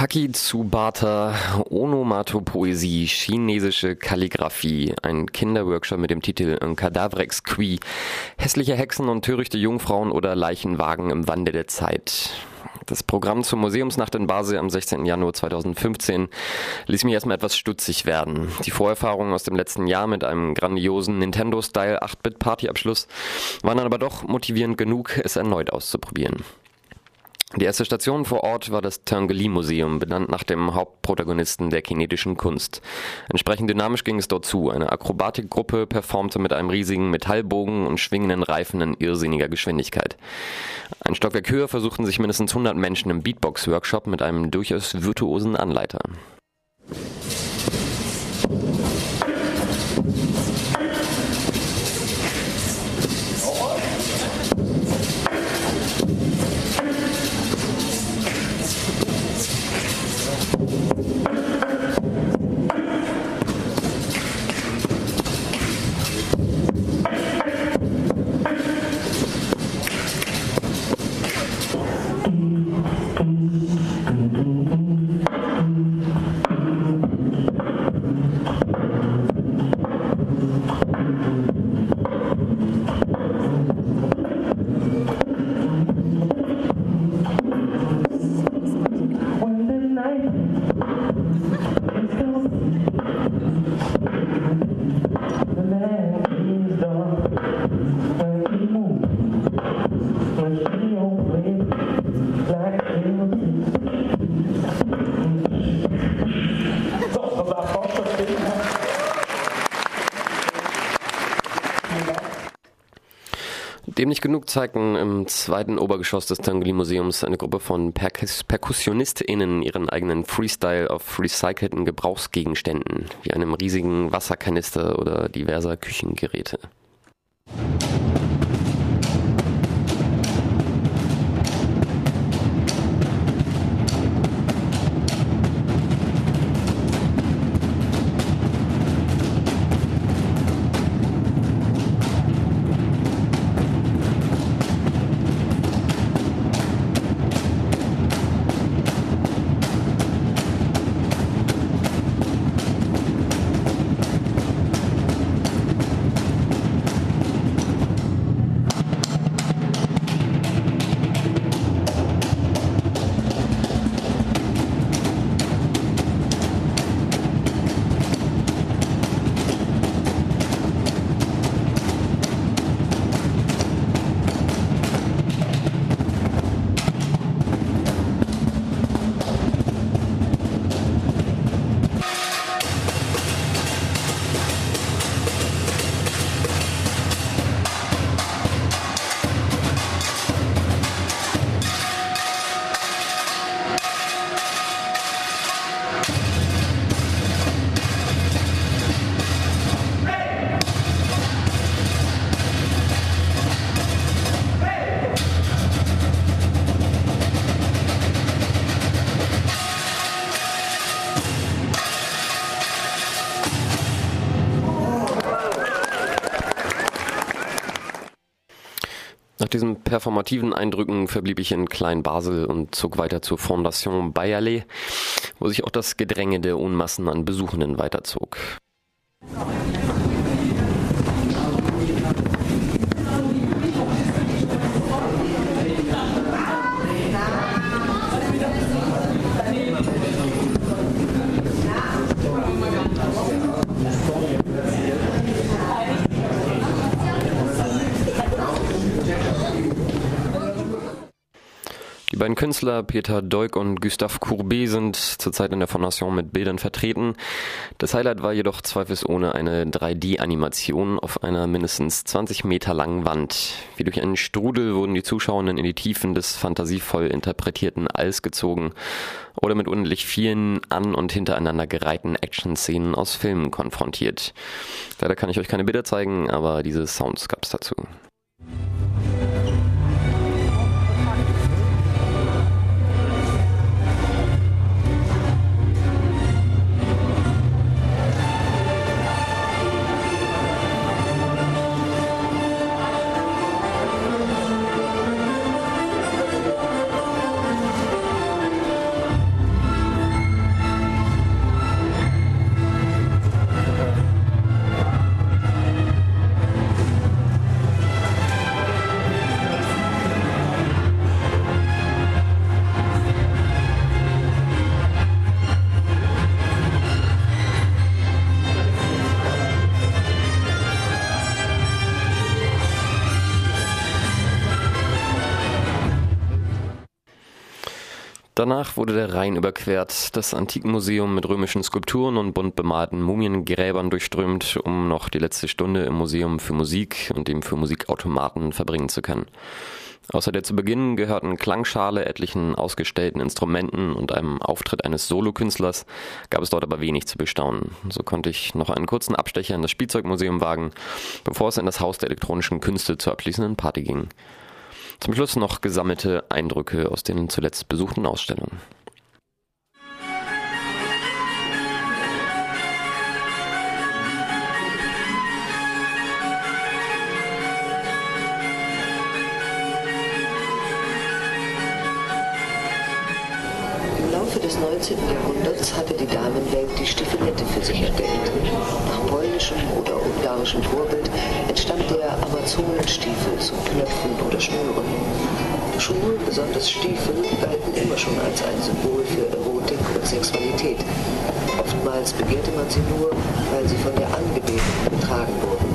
Kaki Tsubata, Onomatopoesie, chinesische Kalligraphie, ein Kinderworkshop mit dem Titel Un cadavre exquis, hässliche Hexen und törichte Jungfrauen oder Leichenwagen im Wande der Zeit. Das Programm zur Museumsnacht in Basel am 16. Januar 2015 ließ mich erstmal etwas stutzig werden. Die Vorerfahrungen aus dem letzten Jahr mit einem grandiosen Nintendo-Style 8-Bit-Partyabschluss waren dann aber doch motivierend genug, es erneut auszuprobieren. Die erste Station vor Ort war das Tinguely-Museum, benannt nach dem Hauptprotagonisten der kinetischen Kunst. Entsprechend dynamisch ging es dort zu. Eine Akrobatikgruppe performte mit einem riesigen Metallbogen und schwingenden Reifen in irrsinniger Geschwindigkeit. Ein Stockwerk höher versuchten sich mindestens 100 Menschen im Beatbox-Workshop mit einem durchaus virtuosen Anleiter. Dem nicht genug zeigten im zweiten Obergeschoss des Tangeli Museums eine Gruppe von Perkus PerkussionistInnen ihren eigenen Freestyle auf recycelten Gebrauchsgegenständen, wie einem riesigen Wasserkanister oder diverser Küchengeräte. Nach diesen performativen Eindrücken verblieb ich in Klein-Basel und zog weiter zur Fondation Bayerle, wo sich auch das Gedränge der Unmassen an Besuchenden weiterzog. Beiden Künstler, Peter Deuk und Gustave Courbet, sind zurzeit in der Fondation mit Bildern vertreten. Das Highlight war jedoch zweifelsohne eine 3D-Animation auf einer mindestens 20 Meter langen Wand. Wie durch einen Strudel wurden die Zuschauenden in die Tiefen des fantasievoll interpretierten Alls gezogen oder mit unendlich vielen an- und hintereinander gereihten Action-Szenen aus Filmen konfrontiert. Leider kann ich euch keine Bilder zeigen, aber diese Sounds gab's dazu. Danach wurde der Rhein überquert, das Antikenmuseum mit römischen Skulpturen und bunt bemalten Mumiengräbern durchströmt, um noch die letzte Stunde im Museum für Musik und dem für Musikautomaten verbringen zu können. Außer der zu Beginn gehörten Klangschale, etlichen ausgestellten Instrumenten und einem Auftritt eines Solokünstlers, gab es dort aber wenig zu bestaunen. So konnte ich noch einen kurzen Abstecher in das Spielzeugmuseum wagen, bevor es in das Haus der elektronischen Künste zur abschließenden Party ging. Zum Schluss noch gesammelte Eindrücke aus den zuletzt besuchten Ausstellungen. Laufe des 19. Jahrhunderts hatte die Damenwelt die Stiefelette für sich entdeckt. Nach polnischem oder ungarischem Vorbild entstand der Amazonenstiefel zu Knöpfen oder Schnüren. Schuhe, besonders Stiefel, galten immer schon als ein Symbol für Erotik und Sexualität. Oftmals begehrte man sie nur, weil sie von der Angebeteten getragen wurden.